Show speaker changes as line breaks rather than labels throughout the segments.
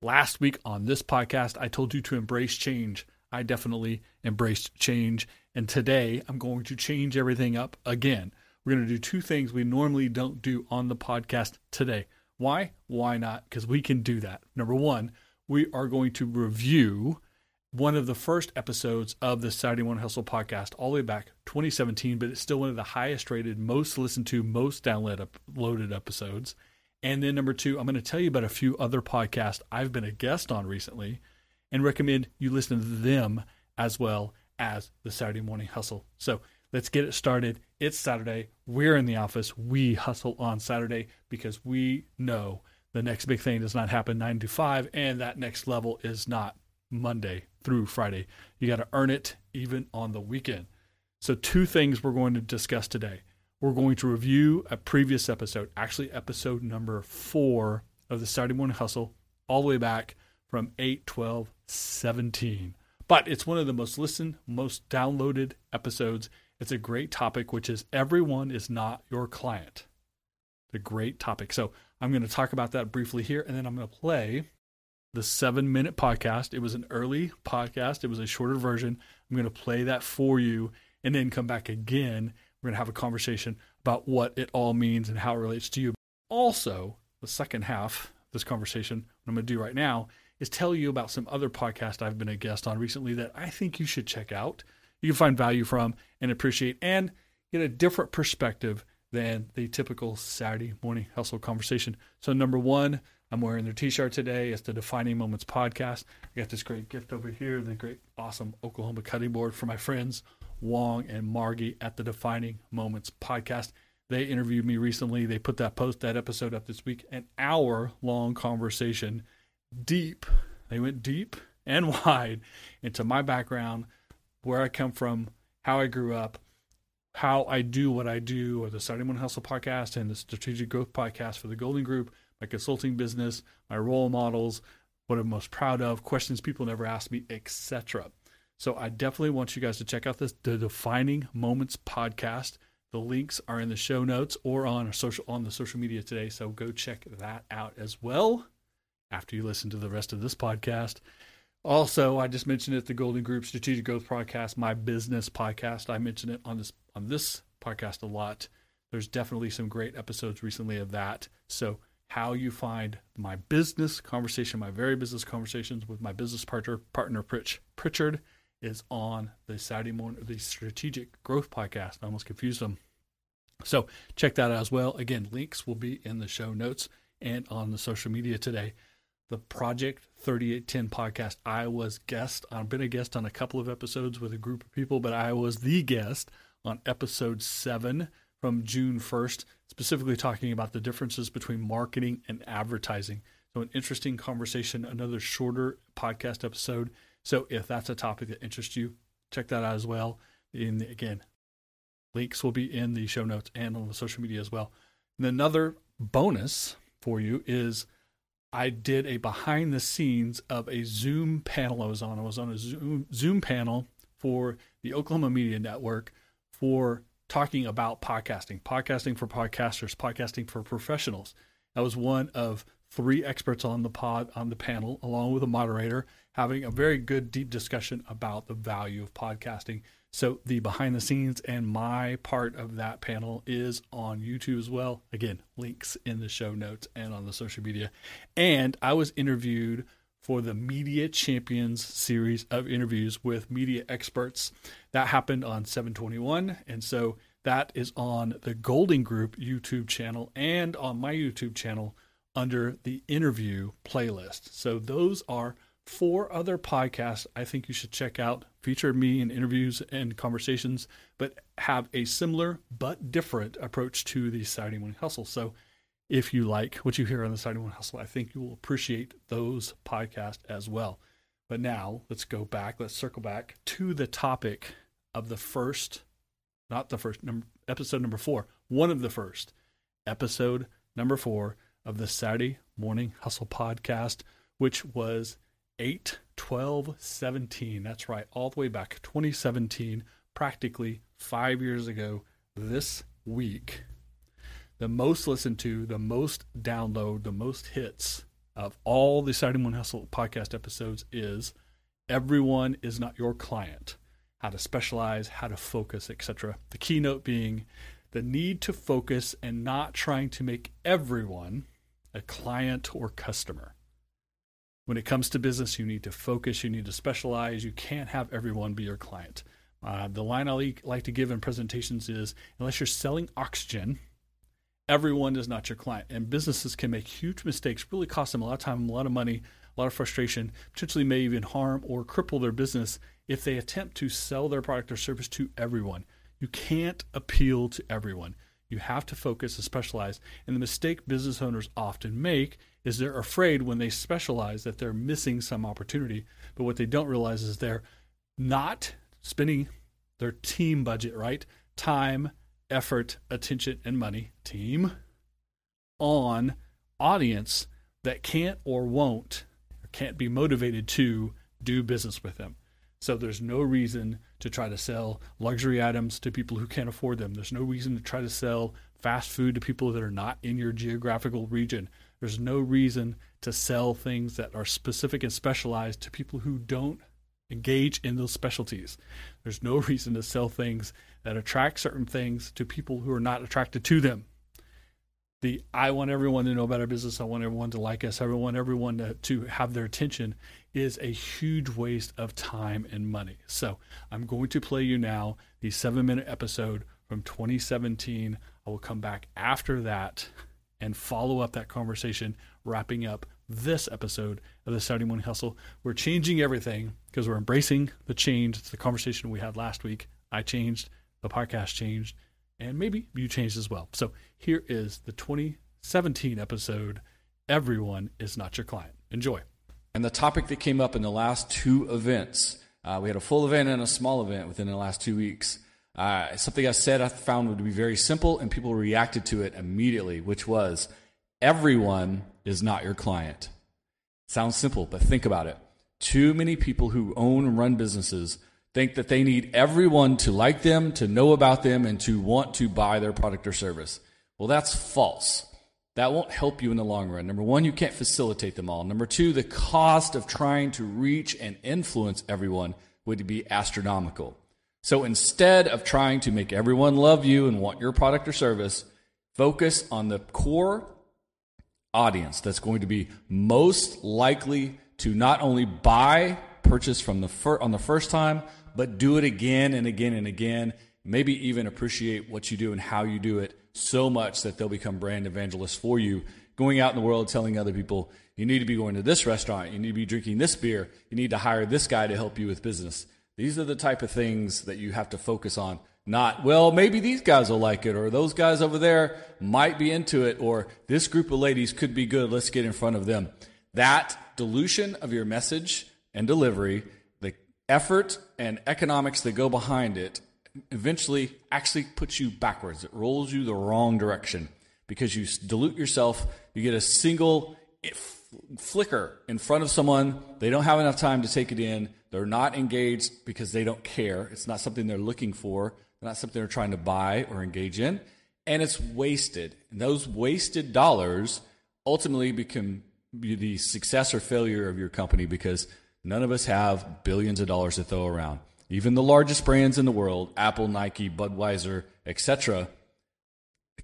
Last week on this podcast, I told you to embrace change. I definitely embraced change. And today I'm going to change everything up again. We're going to do two things we normally don't do on the podcast today. Why? Why not? Because we can do that. Number one, we are going to review one of the first episodes of the Saturday Morning Hustle podcast, all the way back 2017, but it's still one of the highest rated, most listened to, most downloaded uploaded episodes. And then number two, I'm going to tell you about a few other podcasts I've been a guest on recently and recommend you listen to them as well as the Saturday Morning Hustle. So let's get it started. It's Saturday. We're in the office. We hustle on Saturday because we know the next big thing does not happen nine to five, and that next level is not Monday through Friday. You got to earn it even on the weekend. So, two things we're going to discuss today we're going to review a previous episode, actually episode number four of the Saturday Morning Hustle, all the way back from 8 12 17. But it's one of the most listened, most downloaded episodes. It's a great topic, which is everyone is not your client. The great topic. So I'm going to talk about that briefly here, and then I'm going to play the seven minute podcast. It was an early podcast, it was a shorter version. I'm going to play that for you and then come back again we're going to have a conversation about what it all means and how it relates to you. Also, the second half of this conversation, what I'm going to do right now, is tell you about some other podcasts I've been a guest on recently that I think you should check out. You can find value from and appreciate and get a different perspective than the typical Saturday morning hustle conversation. So, number one, I'm wearing their t shirt today. It's the Defining Moments podcast. I got this great gift over here, the great, awesome Oklahoma cutting board for my friends Wong and Margie at the Defining Moments podcast. They interviewed me recently. They put that post, that episode up this week, an hour long conversation, deep. They went deep and wide into my background, where I come from, how I grew up, how I do what I do, or the Saturday Morning Hustle podcast and the Strategic Growth podcast for the Golden Group, my consulting business, my role models, what I'm most proud of, questions people never ask me, etc. So I definitely want you guys to check out this the Defining Moments podcast. The links are in the show notes or on social on the social media today. So go check that out as well after you listen to the rest of this podcast. Also, I just mentioned it the Golden Group Strategic Growth Podcast, my business podcast. I mentioned it on this on this podcast a lot. There's definitely some great episodes recently of that. So how you find my business conversation, my very business conversations with my business partner, partner Pritch, Pritchard is on the Saturday morning, the Strategic Growth Podcast. I almost confused them. So check that out as well. Again, links will be in the show notes and on the social media today. The Project 3810 podcast. I was guest. I've been a guest on a couple of episodes with a group of people, but I was the guest on episode seven from June 1st, specifically talking about the differences between marketing and advertising. So, an interesting conversation, another shorter podcast episode so if that's a topic that interests you, check that out as well. In again, links will be in the show notes and on the social media as well. And another bonus for you is I did a behind the scenes of a Zoom panel I was on. I was on a Zoom, Zoom panel for the Oklahoma Media Network for talking about podcasting, podcasting for podcasters, podcasting for professionals. I was one of three experts on the pod on the panel, along with a moderator, having a very good deep discussion about the value of podcasting. So the behind the scenes and my part of that panel is on YouTube as well. Again, links in the show notes and on the social media. And I was interviewed for the Media Champions series of interviews with media experts. That happened on 721. And so that is on the Golden Group YouTube channel and on my YouTube channel under the interview playlist. So those are four other podcasts I think you should check out. Feature me in interviews and conversations, but have a similar but different approach to the Saturday Morning Hustle. So if you like what you hear on the Saturday Morning Hustle, I think you will appreciate those podcasts as well. But now let's go back, let's circle back to the topic of the first, not the first, number, episode number four, one of the first, episode number four of the Saturday Morning Hustle podcast, which was 8 12 17. That's right, all the way back 2017, practically five years ago this week. the most listened to, the most download, the most hits of all the Saturday Morning Hustle podcast episodes is everyone is not your client. How to specialize, how to focus, etc. The keynote being the need to focus and not trying to make everyone a client or customer. When it comes to business, you need to focus, you need to specialize. You can't have everyone be your client. Uh, the line I like to give in presentations is unless you're selling oxygen, everyone is not your client. And businesses can make huge mistakes, really cost them a lot of time, a lot of money, a lot of frustration, potentially may even harm or cripple their business if they attempt to sell their product or service to everyone. You can't appeal to everyone. You have to focus and specialize. And the mistake business owners often make is they're afraid when they specialize that they're missing some opportunity. But what they don't realize is they're not spending their team budget, right? Time, effort, attention, and money, team, on audience that can't or won't or can't be motivated to do business with them. So there's no reason to try to sell luxury items to people who can't afford them. There's no reason to try to sell fast food to people that are not in your geographical region. There's no reason to sell things that are specific and specialized to people who don't engage in those specialties. There's no reason to sell things that attract certain things to people who are not attracted to them. The I want everyone to know about our business, I want everyone to like us, I want everyone to, to have their attention is a huge waste of time and money. So I'm going to play you now the seven minute episode from 2017. I will come back after that and follow up that conversation, wrapping up this episode of the Saturday Morning Hustle. We're changing everything because we're embracing the change. It's the conversation we had last week. I changed, the podcast changed, and maybe you changed as well. So here is the 2017 episode Everyone is Not Your Client. Enjoy.
And the topic that came up in the last two events, uh, we had a full event and a small event within the last two weeks. Uh, something I said I found would be very simple, and people reacted to it immediately, which was everyone is not your client. Sounds simple, but think about it. Too many people who own and run businesses think that they need everyone to like them, to know about them, and to want to buy their product or service. Well, that's false. That won't help you in the long run. Number one, you can't facilitate them all. Number two, the cost of trying to reach and influence everyone would be astronomical. So instead of trying to make everyone love you and want your product or service, focus on the core audience that's going to be most likely to not only buy, purchase from the fir- on the first time, but do it again and again and again. Maybe even appreciate what you do and how you do it so much that they'll become brand evangelists for you, going out in the world telling other people, you need to be going to this restaurant, you need to be drinking this beer, you need to hire this guy to help you with business. These are the type of things that you have to focus on not, well, maybe these guys will like it, or those guys over there might be into it, or this group of ladies could be good. Let's get in front of them. That dilution of your message and delivery, the effort and economics that go behind it, eventually actually puts you backwards. It rolls you the wrong direction because you dilute yourself. You get a single flicker in front of someone. They don't have enough time to take it in. They're not engaged because they don't care. It's not something they're looking for not something they're trying to buy or engage in, and it's wasted. And those wasted dollars ultimately become the success or failure of your company because none of us have billions of dollars to throw around. Even the largest brands in the world, Apple, Nike, Budweiser, etc.,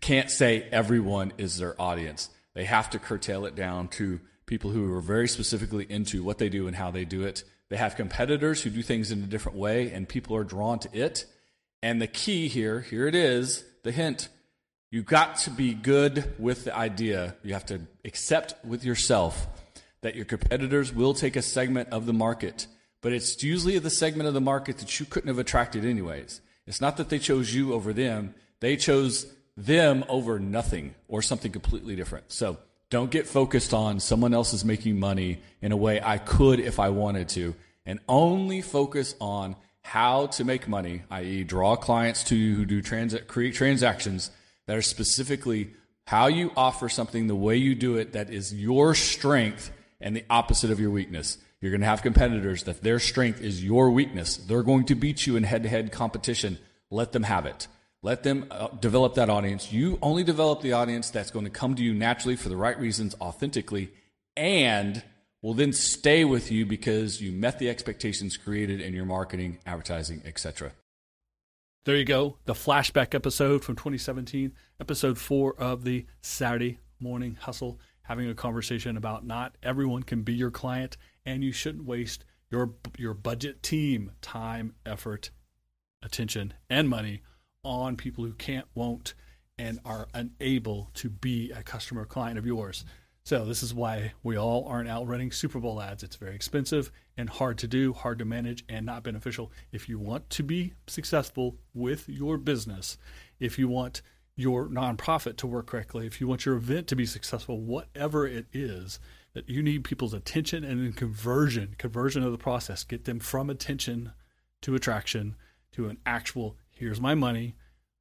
can't say everyone is their audience. They have to curtail it down to people who are very specifically into what they do and how they do it. They have competitors who do things in a different way, and people are drawn to it. And the key here, here it is, the hint. You've got to be good with the idea. You have to accept with yourself that your competitors will take a segment of the market, but it's usually the segment of the market that you couldn't have attracted anyways. It's not that they chose you over them, they chose them over nothing or something completely different. So don't get focused on someone else is making money in a way I could if I wanted to, and only focus on how to make money, i.e., draw clients to you who do trans- create transactions that are specifically how you offer something the way you do it that is your strength and the opposite of your weakness. You're going to have competitors that their strength is your weakness. They're going to beat you in head to head competition. Let them have it. Let them uh, develop that audience. You only develop the audience that's going to come to you naturally for the right reasons, authentically, and will then stay with you because you met the expectations created in your marketing, advertising, etc.
There you go. The flashback episode from 2017, episode four of the Saturday Morning Hustle, having a conversation about not everyone can be your client, and you shouldn't waste your your budget team time, effort, attention, and money on people who can't, won't, and are unable to be a customer client of yours. So this is why we all aren't out running Super Bowl ads. It's very expensive and hard to do, hard to manage, and not beneficial. If you want to be successful with your business, if you want your nonprofit to work correctly, if you want your event to be successful, whatever it is, that you need people's attention and then conversion, conversion of the process, get them from attention to attraction to an actual here's my money,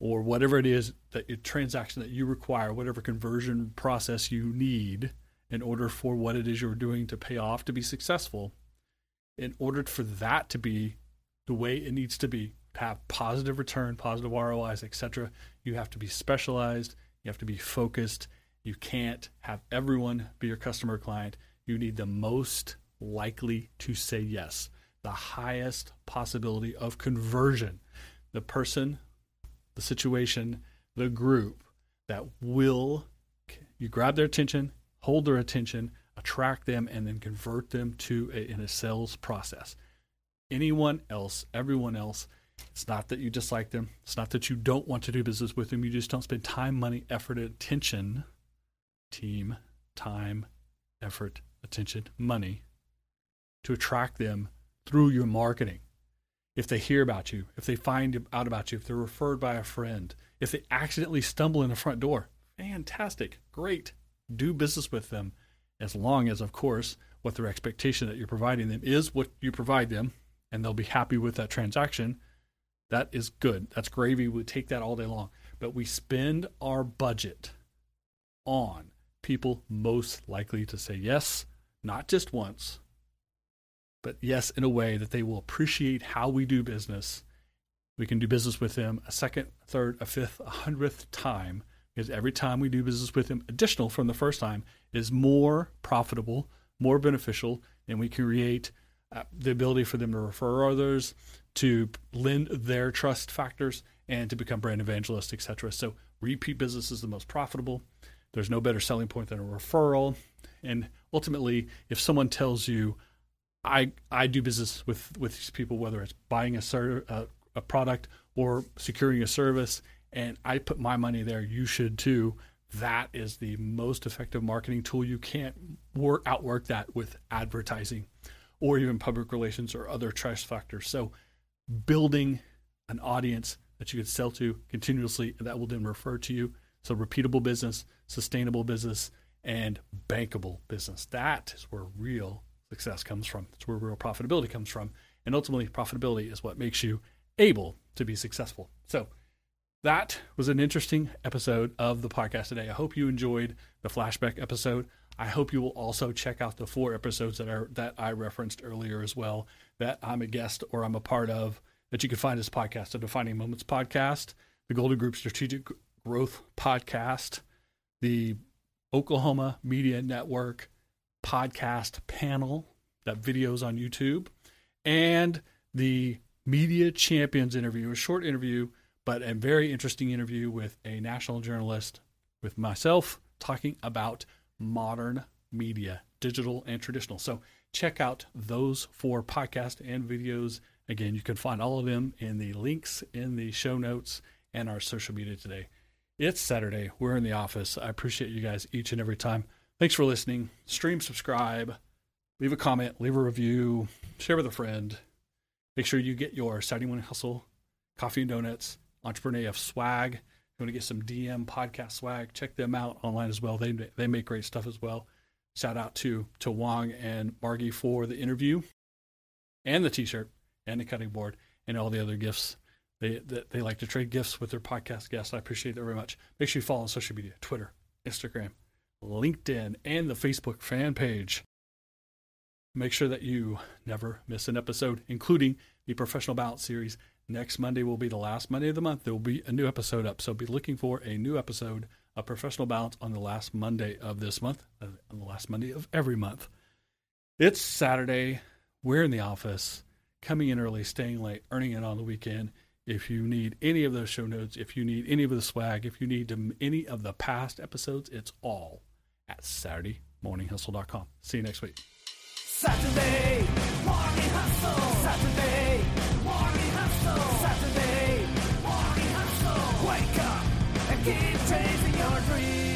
or whatever it is that your transaction that you require, whatever conversion process you need in order for what it is you're doing to pay off to be successful, in order for that to be the way it needs to be, to have positive return, positive ROIs, etc., you have to be specialized, you have to be focused. You can't have everyone be your customer client. You need the most likely to say yes, the highest possibility of conversion. The person the situation, the group that will you grab their attention, hold their attention, attract them, and then convert them to a, in a sales process. Anyone else, everyone else, it's not that you dislike them. It's not that you don't want to do business with them. You just don't spend time, money, effort, attention, team, time, effort, attention, money to attract them through your marketing if they hear about you, if they find out about you, if they're referred by a friend, if they accidentally stumble in the front door, fantastic, great. Do business with them as long as, of course, what their expectation that you're providing them is what you provide them, and they'll be happy with that transaction. That is good. That's gravy. We take that all day long. But we spend our budget on people most likely to say yes, not just once, but yes, in a way that they will appreciate how we do business. We can do business with them a second, third, a fifth, a hundredth time because every time we do business with them, additional from the first time, is more profitable, more beneficial, and we create uh, the ability for them to refer others, to lend their trust factors, and to become brand evangelists, etc. So repeat business is the most profitable. There's no better selling point than a referral. And ultimately, if someone tells you, I I do business with with these people, whether it's buying a ser- a, a product or securing a service, and I put my money there. You should too. That is the most effective marketing tool. You can't work outwork that with advertising, or even public relations or other trust factors. So, building an audience that you can sell to continuously, that will then refer to you. So, repeatable business, sustainable business, and bankable business. That is where real success comes from. It's where real profitability comes from. And ultimately, profitability is what makes you able to be successful. So, that was an interesting episode of the podcast today. I hope you enjoyed the flashback episode. I hope you will also check out the four episodes that are that I referenced earlier as well that I'm a guest or I'm a part of that you can find this podcast, the Defining Moments podcast, the Golden Group Strategic Growth podcast, the Oklahoma Media Network podcast panel that videos on YouTube, and the Media Champions interview, a short interview, but a very interesting interview with a national journalist, with myself, talking about modern media, digital and traditional. So check out those four podcasts and videos. Again, you can find all of them in the links in the show notes and our social media today. It's Saturday. We're in the office. I appreciate you guys each and every time. Thanks for listening. Stream, subscribe, leave a comment, leave a review, share with a friend. Make sure you get your Saturday Morning Hustle, Coffee and Donuts, Entrepreneur AF swag. If you want to get some DM podcast swag, check them out online as well. They they make great stuff as well. Shout out to to Wong and Margie for the interview, and the T-shirt, and the cutting board, and all the other gifts. They, they, they like to trade gifts with their podcast guests. I appreciate that very much. Make sure you follow on social media, Twitter, Instagram, LinkedIn, and the Facebook fan page. Make sure that you never miss an episode, including the Professional Balance series Next Monday will be the last Monday of the month. There will be a new episode up. So be looking for a new episode of Professional Balance on the last Monday of this month, uh, on the last Monday of every month. It's Saturday. We're in the office, coming in early, staying late, earning it on the weekend. If you need any of those show notes, if you need any of the swag, if you need any of the past episodes, it's all at SaturdayMorningHustle.com. See you next week.
Saturday morning hustle. Saturday morning hustle. Saturday morning hustle. Wake up and keep chasing your dreams.